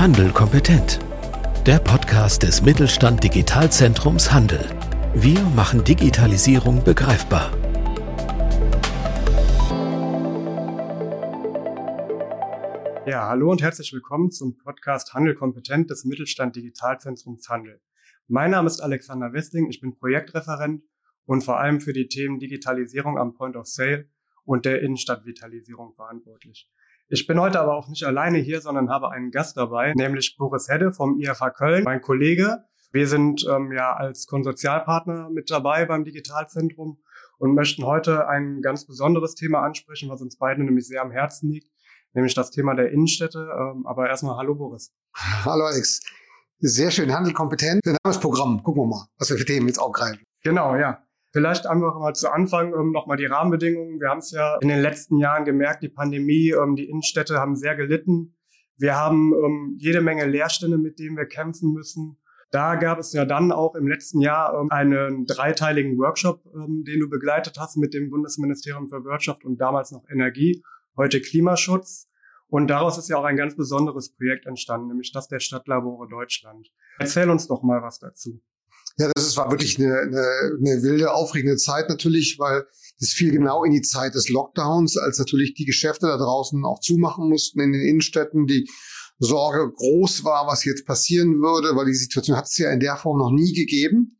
Handel kompetent. Der Podcast des Mittelstand Digitalzentrums Handel. Wir machen Digitalisierung begreifbar. Ja, hallo und herzlich willkommen zum Podcast Handel kompetent des Mittelstand Digitalzentrums Handel. Mein Name ist Alexander Westling, ich bin Projektreferent und vor allem für die Themen Digitalisierung am Point of Sale und der Innenstadtvitalisierung verantwortlich. Ich bin heute aber auch nicht alleine hier, sondern habe einen Gast dabei, nämlich Boris Hedde vom IFH Köln, mein Kollege. Wir sind ähm, ja als Konsortialpartner mit dabei beim Digitalzentrum und möchten heute ein ganz besonderes Thema ansprechen, was uns beiden nämlich sehr am Herzen liegt, nämlich das Thema der Innenstädte. Ähm, aber erstmal hallo Boris. Hallo Alex. Sehr schön, handelkompetent. Der Name ist Programm. Gucken wir mal, was wir für Themen jetzt auch greifen. Genau, ja. Vielleicht einfach mal zu Anfang ähm, nochmal die Rahmenbedingungen. Wir haben es ja in den letzten Jahren gemerkt, die Pandemie, ähm, die Innenstädte haben sehr gelitten. Wir haben ähm, jede Menge Leerstände, mit denen wir kämpfen müssen. Da gab es ja dann auch im letzten Jahr ähm, einen dreiteiligen Workshop, ähm, den du begleitet hast mit dem Bundesministerium für Wirtschaft und damals noch Energie, heute Klimaschutz. Und daraus ist ja auch ein ganz besonderes Projekt entstanden, nämlich das der Stadtlabore Deutschland. Erzähl uns doch mal was dazu. Ja, das war wirklich eine, eine, eine wilde, aufregende Zeit natürlich, weil es fiel genau in die Zeit des Lockdowns, als natürlich die Geschäfte da draußen auch zumachen mussten in den Innenstädten, die Sorge groß war, was jetzt passieren würde, weil die Situation hat es ja in der Form noch nie gegeben.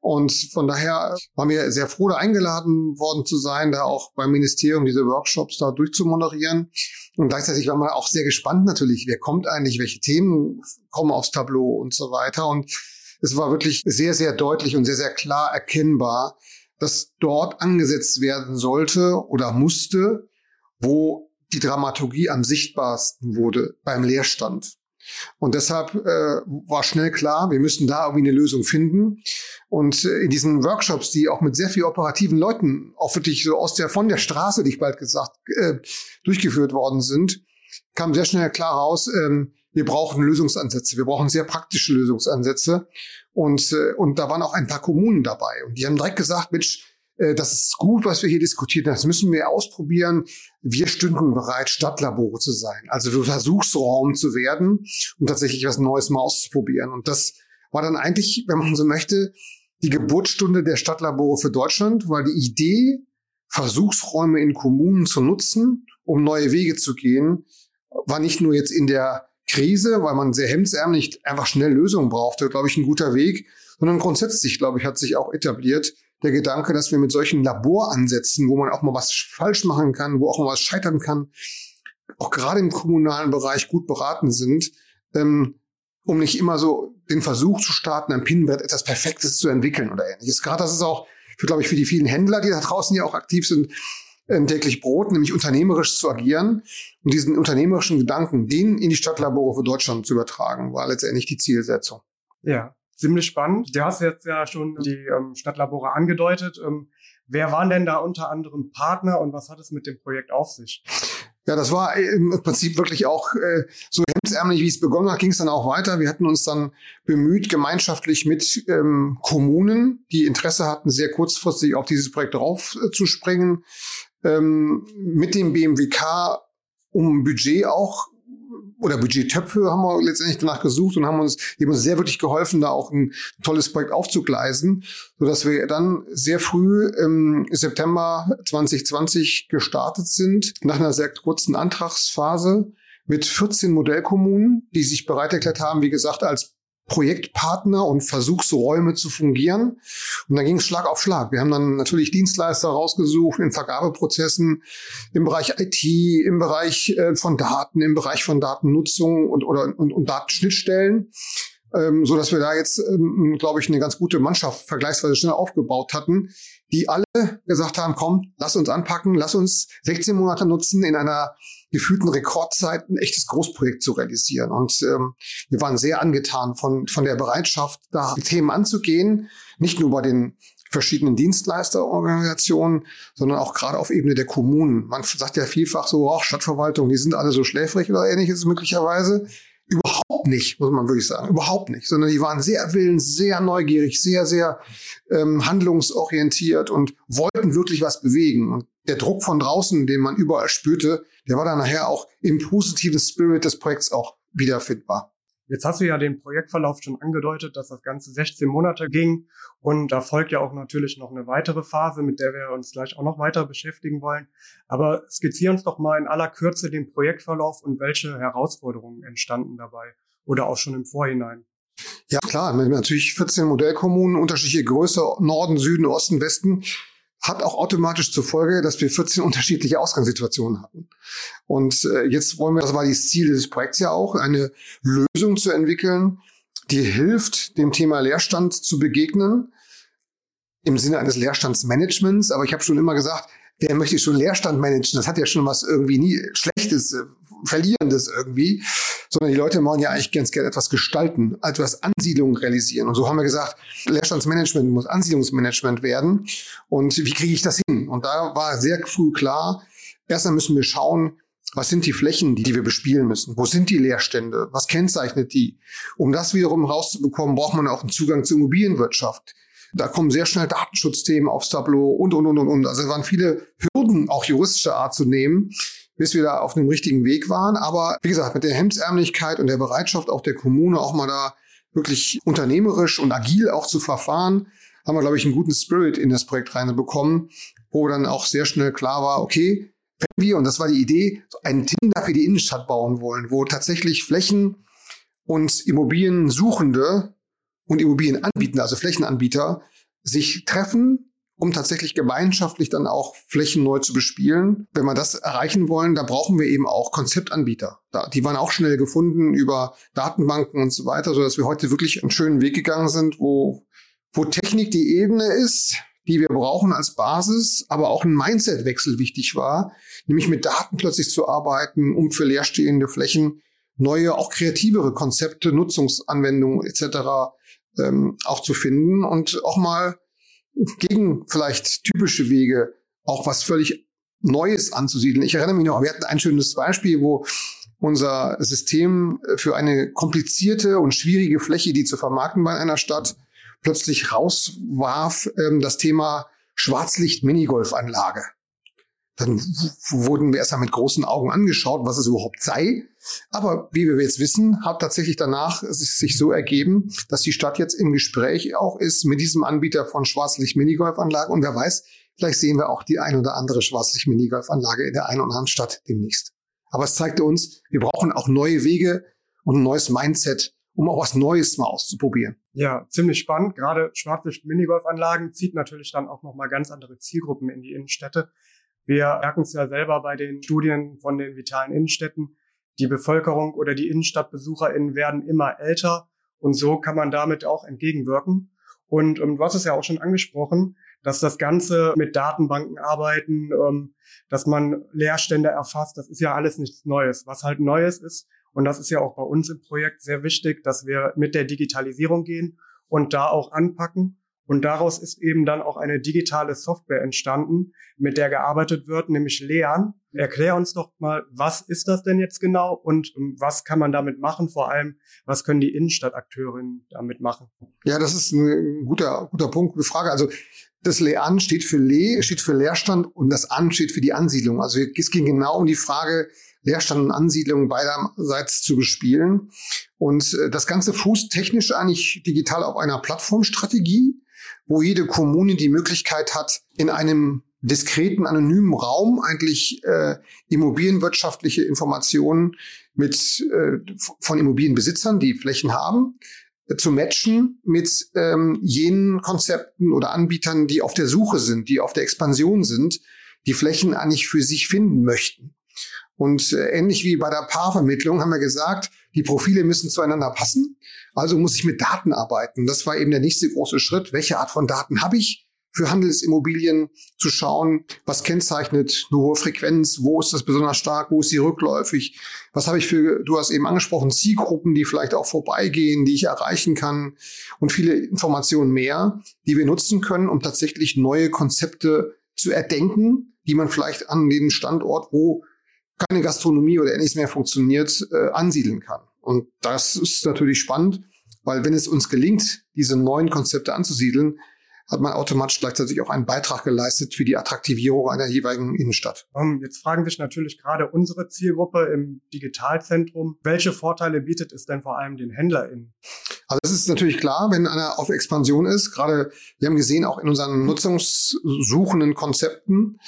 Und von daher waren wir sehr froh, da eingeladen worden zu sein, da auch beim Ministerium diese Workshops da durchzumoderieren. Und gleichzeitig waren wir auch sehr gespannt natürlich, wer kommt eigentlich, welche Themen kommen aufs Tableau und so weiter. Und es war wirklich sehr, sehr deutlich und sehr, sehr klar erkennbar, dass dort angesetzt werden sollte oder musste, wo die Dramaturgie am sichtbarsten wurde beim Leerstand. Und deshalb äh, war schnell klar, wir müssen da irgendwie eine Lösung finden. Und äh, in diesen Workshops, die auch mit sehr viel operativen Leuten, auch wirklich so aus der von der Straße, die ich bald gesagt, äh, durchgeführt worden sind, kam sehr schnell klar raus, ähm, wir brauchen Lösungsansätze, wir brauchen sehr praktische Lösungsansätze. Und, äh, und da waren auch ein paar Kommunen dabei. Und die haben direkt gesagt, Mensch, äh, das ist gut, was wir hier diskutieren, das müssen wir ausprobieren. Wir stünden bereit, Stadtlabore zu sein, also für Versuchsraum zu werden und tatsächlich was Neues mal auszuprobieren. Und das war dann eigentlich, wenn man so möchte, die Geburtsstunde der Stadtlabore für Deutschland, weil die Idee, Versuchsräume in Kommunen zu nutzen, um neue Wege zu gehen, war nicht nur jetzt in der Krise, weil man sehr hemdsärmlich einfach schnell Lösungen brauchte, glaube ich, ein guter Weg, sondern grundsätzlich, glaube ich, hat sich auch etabliert der Gedanke, dass wir mit solchen Laboransätzen, wo man auch mal was falsch machen kann, wo auch mal was scheitern kann, auch gerade im kommunalen Bereich gut beraten sind, ähm, um nicht immer so den Versuch zu starten, ein Pinwert etwas Perfektes zu entwickeln oder ähnliches. Gerade das ist auch, für, glaube ich, für die vielen Händler, die da draußen ja auch aktiv sind, täglich Brot, nämlich unternehmerisch zu agieren und diesen unternehmerischen Gedanken, den in die Stadtlabore für Deutschland zu übertragen, war letztendlich die Zielsetzung. Ja, ziemlich spannend. Du hast jetzt ja schon die ähm, Stadtlabore angedeutet. Ähm, wer waren denn da unter anderem Partner und was hat es mit dem Projekt auf sich? Ja, das war im Prinzip wirklich auch äh, so hemdsärmlich, wie es begonnen hat, ging es dann auch weiter. Wir hatten uns dann bemüht, gemeinschaftlich mit ähm, Kommunen, die Interesse hatten, sehr kurzfristig auf dieses Projekt draufzuspringen, ähm, mit dem BMWK um Budget auch oder Budgettöpfe haben wir letztendlich danach gesucht und haben uns, haben uns sehr wirklich geholfen, da auch ein tolles Projekt aufzugleisen, so dass wir dann sehr früh im September 2020 gestartet sind, nach einer sehr kurzen Antragsphase mit 14 Modellkommunen, die sich bereit erklärt haben, wie gesagt, als Projektpartner und Versuchsräume zu fungieren. Und dann ging es Schlag auf Schlag. Wir haben dann natürlich Dienstleister rausgesucht in Vergabeprozessen im Bereich IT, im Bereich äh, von Daten, im Bereich von Datennutzung und, oder, und, und Datenschnittstellen. Ähm, so dass wir da jetzt, ähm, glaube ich, eine ganz gute Mannschaft vergleichsweise schnell aufgebaut hatten, die alle gesagt haben, komm, lass uns anpacken, lass uns 16 Monate nutzen in einer gefühlten Rekordzeit ein echtes Großprojekt zu realisieren. Und ähm, wir waren sehr angetan von, von der Bereitschaft, da Themen anzugehen, nicht nur bei den verschiedenen Dienstleisterorganisationen, sondern auch gerade auf Ebene der Kommunen. Man sagt ja vielfach so, auch Stadtverwaltung, die sind alle so schläfrig oder ähnliches möglicherweise. Überhaupt nicht, muss man wirklich sagen. Überhaupt nicht. Sondern die waren sehr willens, sehr neugierig, sehr, sehr ähm, handlungsorientiert und wollten wirklich was bewegen. Und der Druck von draußen, den man überall spürte, der war dann nachher auch im positiven Spirit des Projekts auch wiederfindbar. Jetzt hast du ja den Projektverlauf schon angedeutet, dass das Ganze 16 Monate ging und da folgt ja auch natürlich noch eine weitere Phase, mit der wir uns gleich auch noch weiter beschäftigen wollen. Aber skizzier uns doch mal in aller Kürze den Projektverlauf und welche Herausforderungen entstanden dabei oder auch schon im Vorhinein. Ja, klar, natürlich 14 Modellkommunen, unterschiedliche Größe, Norden, Süden, Osten, Westen hat auch automatisch zur Folge, dass wir 14 unterschiedliche Ausgangssituationen hatten. Und äh, jetzt wollen wir, das war das Ziel des Projekts ja auch, eine Lösung zu entwickeln, die hilft, dem Thema Leerstand zu begegnen, im Sinne eines Leerstandsmanagements. Aber ich habe schon immer gesagt, wer möchte schon Leerstand managen? Das hat ja schon was irgendwie nie Schlechtes, äh, Verlierendes irgendwie, sondern die Leute wollen ja eigentlich ganz gerne etwas gestalten, etwas Ansiedlung realisieren. Und so haben wir gesagt, Leerstandsmanagement muss Ansiedlungsmanagement werden. Und wie kriege ich das hin? Und da war sehr früh klar, erstmal müssen wir schauen, was sind die Flächen, die wir bespielen müssen? Wo sind die Leerstände? Was kennzeichnet die? Um das wiederum rauszubekommen, braucht man auch einen Zugang zur Immobilienwirtschaft. Da kommen sehr schnell Datenschutzthemen aufs Tableau und, und, und, und, und. Also es waren viele Hürden, auch juristischer Art zu nehmen, bis wir da auf einem richtigen Weg waren. Aber wie gesagt, mit der Hemdsärmlichkeit und der Bereitschaft auch der Kommune auch mal da wirklich unternehmerisch und agil auch zu verfahren, haben wir, glaube ich, einen guten Spirit in das Projekt reinbekommen, wo dann auch sehr schnell klar war, okay, wenn wir, und das war die Idee, einen Tinder für die Innenstadt bauen wollen, wo tatsächlich Flächen und Immobiliensuchende und Immobilienanbietende, also Flächenanbieter, sich treffen, um tatsächlich gemeinschaftlich dann auch Flächen neu zu bespielen. Wenn wir das erreichen wollen, da brauchen wir eben auch Konzeptanbieter. die waren auch schnell gefunden über Datenbanken und so weiter, so dass wir heute wirklich einen schönen Weg gegangen sind, wo, wo Technik die Ebene ist, die wir brauchen als Basis, aber auch ein Mindset-Wechsel wichtig war, nämlich mit Daten plötzlich zu arbeiten, um für leerstehende Flächen neue, auch kreativere Konzepte, Nutzungsanwendungen etc. Ähm, auch zu finden und auch mal gegen vielleicht typische Wege auch was völlig Neues anzusiedeln. Ich erinnere mich noch, wir hatten ein schönes Beispiel, wo unser System für eine komplizierte und schwierige Fläche, die zu vermarkten war in einer Stadt, plötzlich rauswarf ähm, das Thema Schwarzlicht-Minigolfanlage. Dann wurden wir erstmal mit großen Augen angeschaut, was es überhaupt sei. Aber wie wir jetzt wissen, hat tatsächlich danach sich so ergeben, dass die Stadt jetzt im Gespräch auch ist mit diesem Anbieter von Schwarzlicht-Minigolfanlagen. Und wer weiß, vielleicht sehen wir auch die ein oder andere Schwarzlicht-Minigolfanlage in der einen oder anderen Stadt demnächst. Aber es zeigte uns, wir brauchen auch neue Wege und ein neues Mindset, um auch was Neues mal auszuprobieren. Ja, ziemlich spannend. Gerade Schwarzlicht-Minigolfanlagen zieht natürlich dann auch nochmal ganz andere Zielgruppen in die Innenstädte. Wir merken es ja selber bei den Studien von den vitalen Innenstädten. Die Bevölkerung oder die InnenstadtbesucherInnen werden immer älter und so kann man damit auch entgegenwirken. Und ähm, du hast es ja auch schon angesprochen, dass das Ganze mit Datenbanken arbeiten, ähm, dass man Leerstände erfasst, das ist ja alles nichts Neues. Was halt Neues ist, und das ist ja auch bei uns im Projekt sehr wichtig, dass wir mit der Digitalisierung gehen und da auch anpacken und daraus ist eben dann auch eine digitale Software entstanden, mit der gearbeitet wird, nämlich Lean. Erklär uns doch mal, was ist das denn jetzt genau und ähm, was kann man damit machen? Vor allem, was können die Innenstadtakteurinnen damit machen? Ja, das ist ein guter, guter Punkt, gute Frage. Also das Lean steht für Le, steht für Leerstand und das An steht für die Ansiedlung. Also es ging genau um die Frage, Leerstand und Ansiedlung beiderseits zu bespielen. Und äh, das Ganze fußt technisch eigentlich digital auf einer Plattformstrategie wo jede Kommune die Möglichkeit hat, in einem diskreten, anonymen Raum eigentlich äh, immobilienwirtschaftliche Informationen mit äh, von Immobilienbesitzern, die Flächen haben, äh, zu matchen mit ähm, jenen Konzepten oder Anbietern, die auf der Suche sind, die auf der Expansion sind, die Flächen eigentlich für sich finden möchten. Und äh, ähnlich wie bei der Paarvermittlung haben wir gesagt, die Profile müssen zueinander passen. Also muss ich mit Daten arbeiten. Das war eben der nächste große Schritt. Welche Art von Daten habe ich? für Handelsimmobilien zu schauen, was kennzeichnet eine hohe Frequenz, wo ist das besonders stark, wo ist sie rückläufig, was habe ich für, du hast eben angesprochen, Zielgruppen, die vielleicht auch vorbeigehen, die ich erreichen kann und viele Informationen mehr, die wir nutzen können, um tatsächlich neue Konzepte zu erdenken, die man vielleicht an den Standort, wo keine Gastronomie oder ähnliches mehr funktioniert, äh, ansiedeln kann. Und das ist natürlich spannend, weil wenn es uns gelingt, diese neuen Konzepte anzusiedeln, hat man automatisch gleichzeitig auch einen Beitrag geleistet für die Attraktivierung einer jeweiligen Innenstadt. Jetzt fragen sich natürlich gerade unsere Zielgruppe im Digitalzentrum, welche Vorteile bietet es denn vor allem den HändlerInnen? Also es ist natürlich klar, wenn einer auf Expansion ist, gerade wir haben gesehen, auch in unseren nutzungssuchenden Konzepten,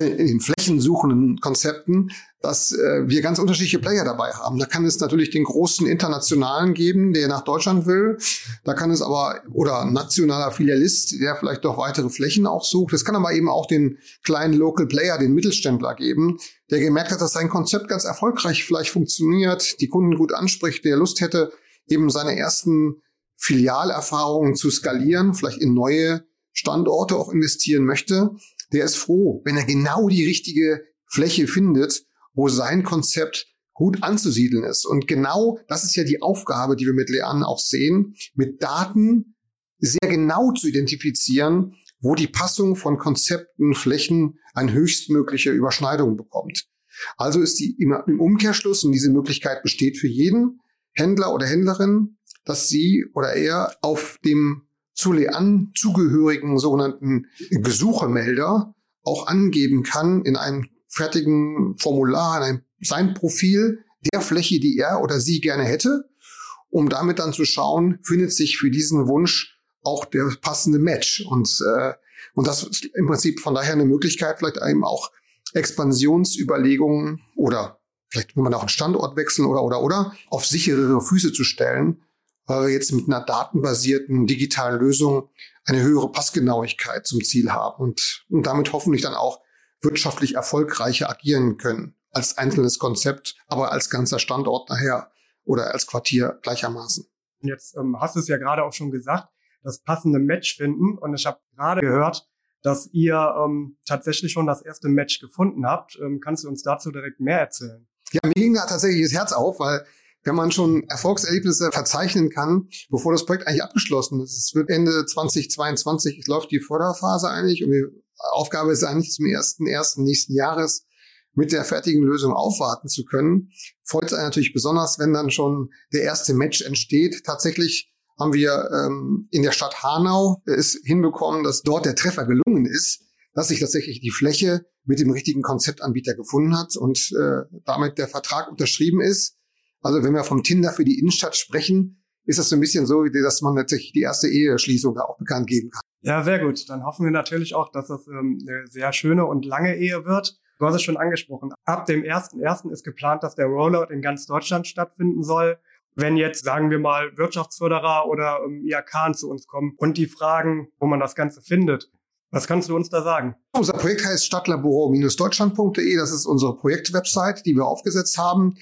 in den flächensuchenden Konzepten, dass äh, wir ganz unterschiedliche Player dabei haben. Da kann es natürlich den großen internationalen geben, der nach Deutschland will. Da kann es aber, oder nationaler Filialist, der vielleicht doch weitere Flächen auch sucht. Es kann aber eben auch den kleinen Local Player, den Mittelständler geben, der gemerkt hat, dass sein Konzept ganz erfolgreich vielleicht funktioniert, die Kunden gut anspricht, der Lust hätte, eben seine ersten Filialerfahrungen zu skalieren, vielleicht in neue Standorte auch investieren möchte der ist froh, wenn er genau die richtige Fläche findet, wo sein Konzept gut anzusiedeln ist. Und genau das ist ja die Aufgabe, die wir mit Lean auch sehen, mit Daten sehr genau zu identifizieren, wo die Passung von Konzepten, Flächen eine höchstmögliche Überschneidung bekommt. Also ist die im Umkehrschluss, und diese Möglichkeit besteht für jeden Händler oder Händlerin, dass sie oder er auf dem zu Lean zugehörigen sogenannten Gesuchemelder auch angeben kann in einem fertigen Formular, in einem, sein Profil der Fläche, die er oder sie gerne hätte, um damit dann zu schauen, findet sich für diesen Wunsch auch der passende Match. Und, äh, und das ist im Prinzip von daher eine Möglichkeit, vielleicht eben auch Expansionsüberlegungen oder vielleicht will man auch einen Standort wechseln oder oder oder auf sicherere Füße zu stellen, weil wir jetzt mit einer datenbasierten digitalen Lösung eine höhere Passgenauigkeit zum Ziel haben und, und damit hoffentlich dann auch wirtschaftlich erfolgreicher agieren können als einzelnes Konzept, aber als ganzer Standort nachher oder als Quartier gleichermaßen. Jetzt ähm, hast du es ja gerade auch schon gesagt, das passende Match finden. Und ich habe gerade gehört, dass ihr ähm, tatsächlich schon das erste Match gefunden habt. Ähm, kannst du uns dazu direkt mehr erzählen? Ja, mir ging da tatsächlich das Herz auf, weil wenn man schon Erfolgserlebnisse verzeichnen kann, bevor das Projekt eigentlich abgeschlossen ist. Es wird Ende 2022, es läuft die Förderphase eigentlich und die Aufgabe ist eigentlich zum ersten, ersten nächsten Jahres mit der fertigen Lösung aufwarten zu können. Freut es natürlich besonders, wenn dann schon der erste Match entsteht. Tatsächlich haben wir ähm, in der Stadt Hanau es hinbekommen, dass dort der Treffer gelungen ist, dass sich tatsächlich die Fläche mit dem richtigen Konzeptanbieter gefunden hat und äh, damit der Vertrag unterschrieben ist. Also wenn wir vom Tinder für die Innenstadt sprechen, ist das so ein bisschen so, dass man natürlich die erste Eheschließung da auch bekannt geben kann. Ja, sehr gut. Dann hoffen wir natürlich auch, dass das ähm, eine sehr schöne und lange Ehe wird. Du hast es schon angesprochen. Ab dem 1.1. ist geplant, dass der Rollout in ganz Deutschland stattfinden soll. Wenn jetzt, sagen wir mal, Wirtschaftsförderer oder ähm, IAK zu uns kommen und die fragen, wo man das Ganze findet, was kannst du uns da sagen? Unser Projekt heißt stadtlaboro-deutschland.de. Das ist unsere Projektwebsite, die wir aufgesetzt haben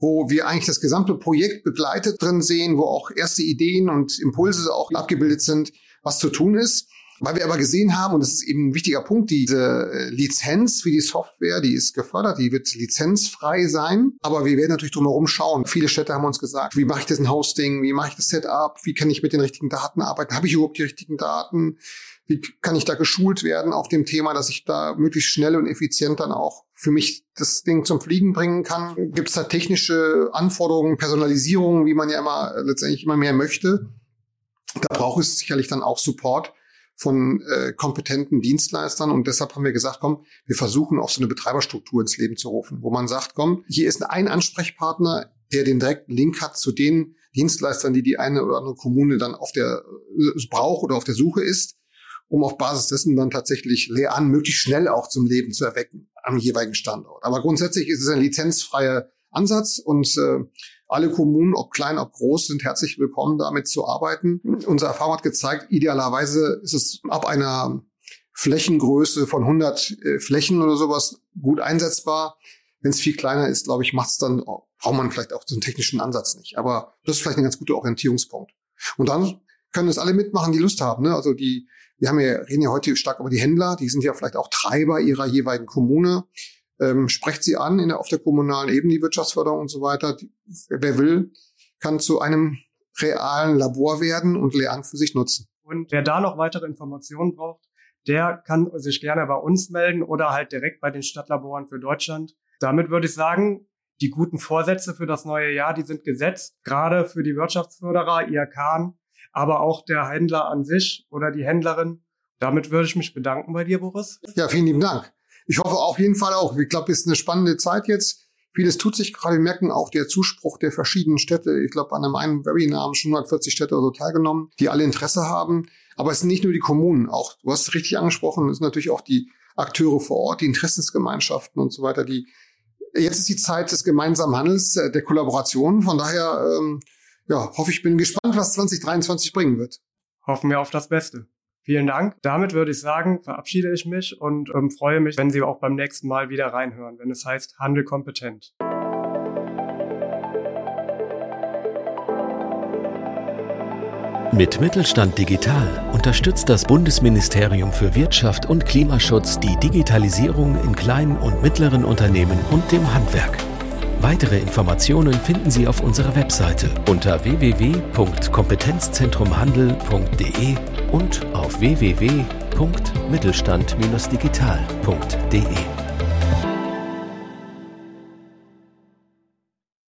wo wir eigentlich das gesamte Projekt begleitet drin sehen, wo auch erste Ideen und Impulse auch abgebildet sind, was zu tun ist. Weil wir aber gesehen haben, und das ist eben ein wichtiger Punkt, diese äh, Lizenz für die Software, die ist gefördert, die wird lizenzfrei sein. Aber wir werden natürlich drumherum schauen. Viele Städte haben uns gesagt, wie mache ich das in Hosting, wie mache ich das Setup, wie kann ich mit den richtigen Daten arbeiten, habe ich überhaupt die richtigen Daten, wie kann ich da geschult werden auf dem Thema, dass ich da möglichst schnell und effizient dann auch für mich das Ding zum Fliegen bringen kann. Gibt es da technische Anforderungen, Personalisierung, wie man ja immer letztendlich immer mehr möchte? Da braucht es sicherlich dann auch Support von äh, kompetenten Dienstleistern und deshalb haben wir gesagt, komm, wir versuchen auch so eine Betreiberstruktur ins Leben zu rufen, wo man sagt, komm, hier ist ein Ansprechpartner, der den direkten Link hat zu den Dienstleistern, die die eine oder andere Kommune dann auf der äh, braucht oder auf der Suche ist, um auf Basis dessen dann tatsächlich Lean möglichst schnell auch zum Leben zu erwecken am jeweiligen Standort. Aber grundsätzlich ist es ein lizenzfreier Ansatz und äh, alle Kommunen, ob klein, ob groß, sind herzlich willkommen, damit zu arbeiten. Unsere Erfahrung hat gezeigt, idealerweise ist es ab einer Flächengröße von 100 äh, Flächen oder sowas gut einsetzbar. Wenn es viel kleiner ist, glaube ich, macht es dann, braucht man vielleicht auch den technischen Ansatz nicht. Aber das ist vielleicht ein ganz guter Orientierungspunkt. Und dann können es alle mitmachen, die Lust haben. Ne? Also die, wir haben ja, reden ja heute stark über die Händler, die sind ja vielleicht auch Treiber ihrer jeweiligen Kommune. Ähm, sprecht sie an in der, auf der kommunalen Ebene, die Wirtschaftsförderung und so weiter. Wer will, kann zu einem realen Labor werden und Lernen für sich nutzen. Und wer da noch weitere Informationen braucht, der kann sich gerne bei uns melden oder halt direkt bei den Stadtlaboren für Deutschland. Damit würde ich sagen, die guten Vorsätze für das neue Jahr, die sind gesetzt, gerade für die Wirtschaftsförderer, IAK aber auch der Händler an sich oder die Händlerin. Damit würde ich mich bedanken bei dir, Boris. Ja, vielen lieben Dank. Ich hoffe auf jeden Fall auch. Ich glaube, es ist eine spannende Zeit jetzt. Vieles tut sich gerade. Wir merken auch der Zuspruch der verschiedenen Städte. Ich glaube, an einem einen Webinar haben schon 140 Städte oder so teilgenommen, die alle Interesse haben. Aber es sind nicht nur die Kommunen. Auch, du hast es richtig angesprochen, es sind natürlich auch die Akteure vor Ort, die Interessensgemeinschaften und so weiter, die jetzt ist die Zeit des gemeinsamen Handels, äh, der Kollaboration. Von daher, ähm, ja, hoffe ich, bin gespannt, was 2023 bringen wird. Hoffen wir auf das Beste. Vielen Dank. Damit würde ich sagen, verabschiede ich mich und ähm, freue mich, wenn Sie auch beim nächsten Mal wieder reinhören, wenn es heißt Handel kompetent. Mit Mittelstand Digital unterstützt das Bundesministerium für Wirtschaft und Klimaschutz die Digitalisierung in kleinen und mittleren Unternehmen und dem Handwerk. Weitere Informationen finden Sie auf unserer Webseite unter www.kompetenzzentrumhandel.de und auf www.mittelstand-digital.de.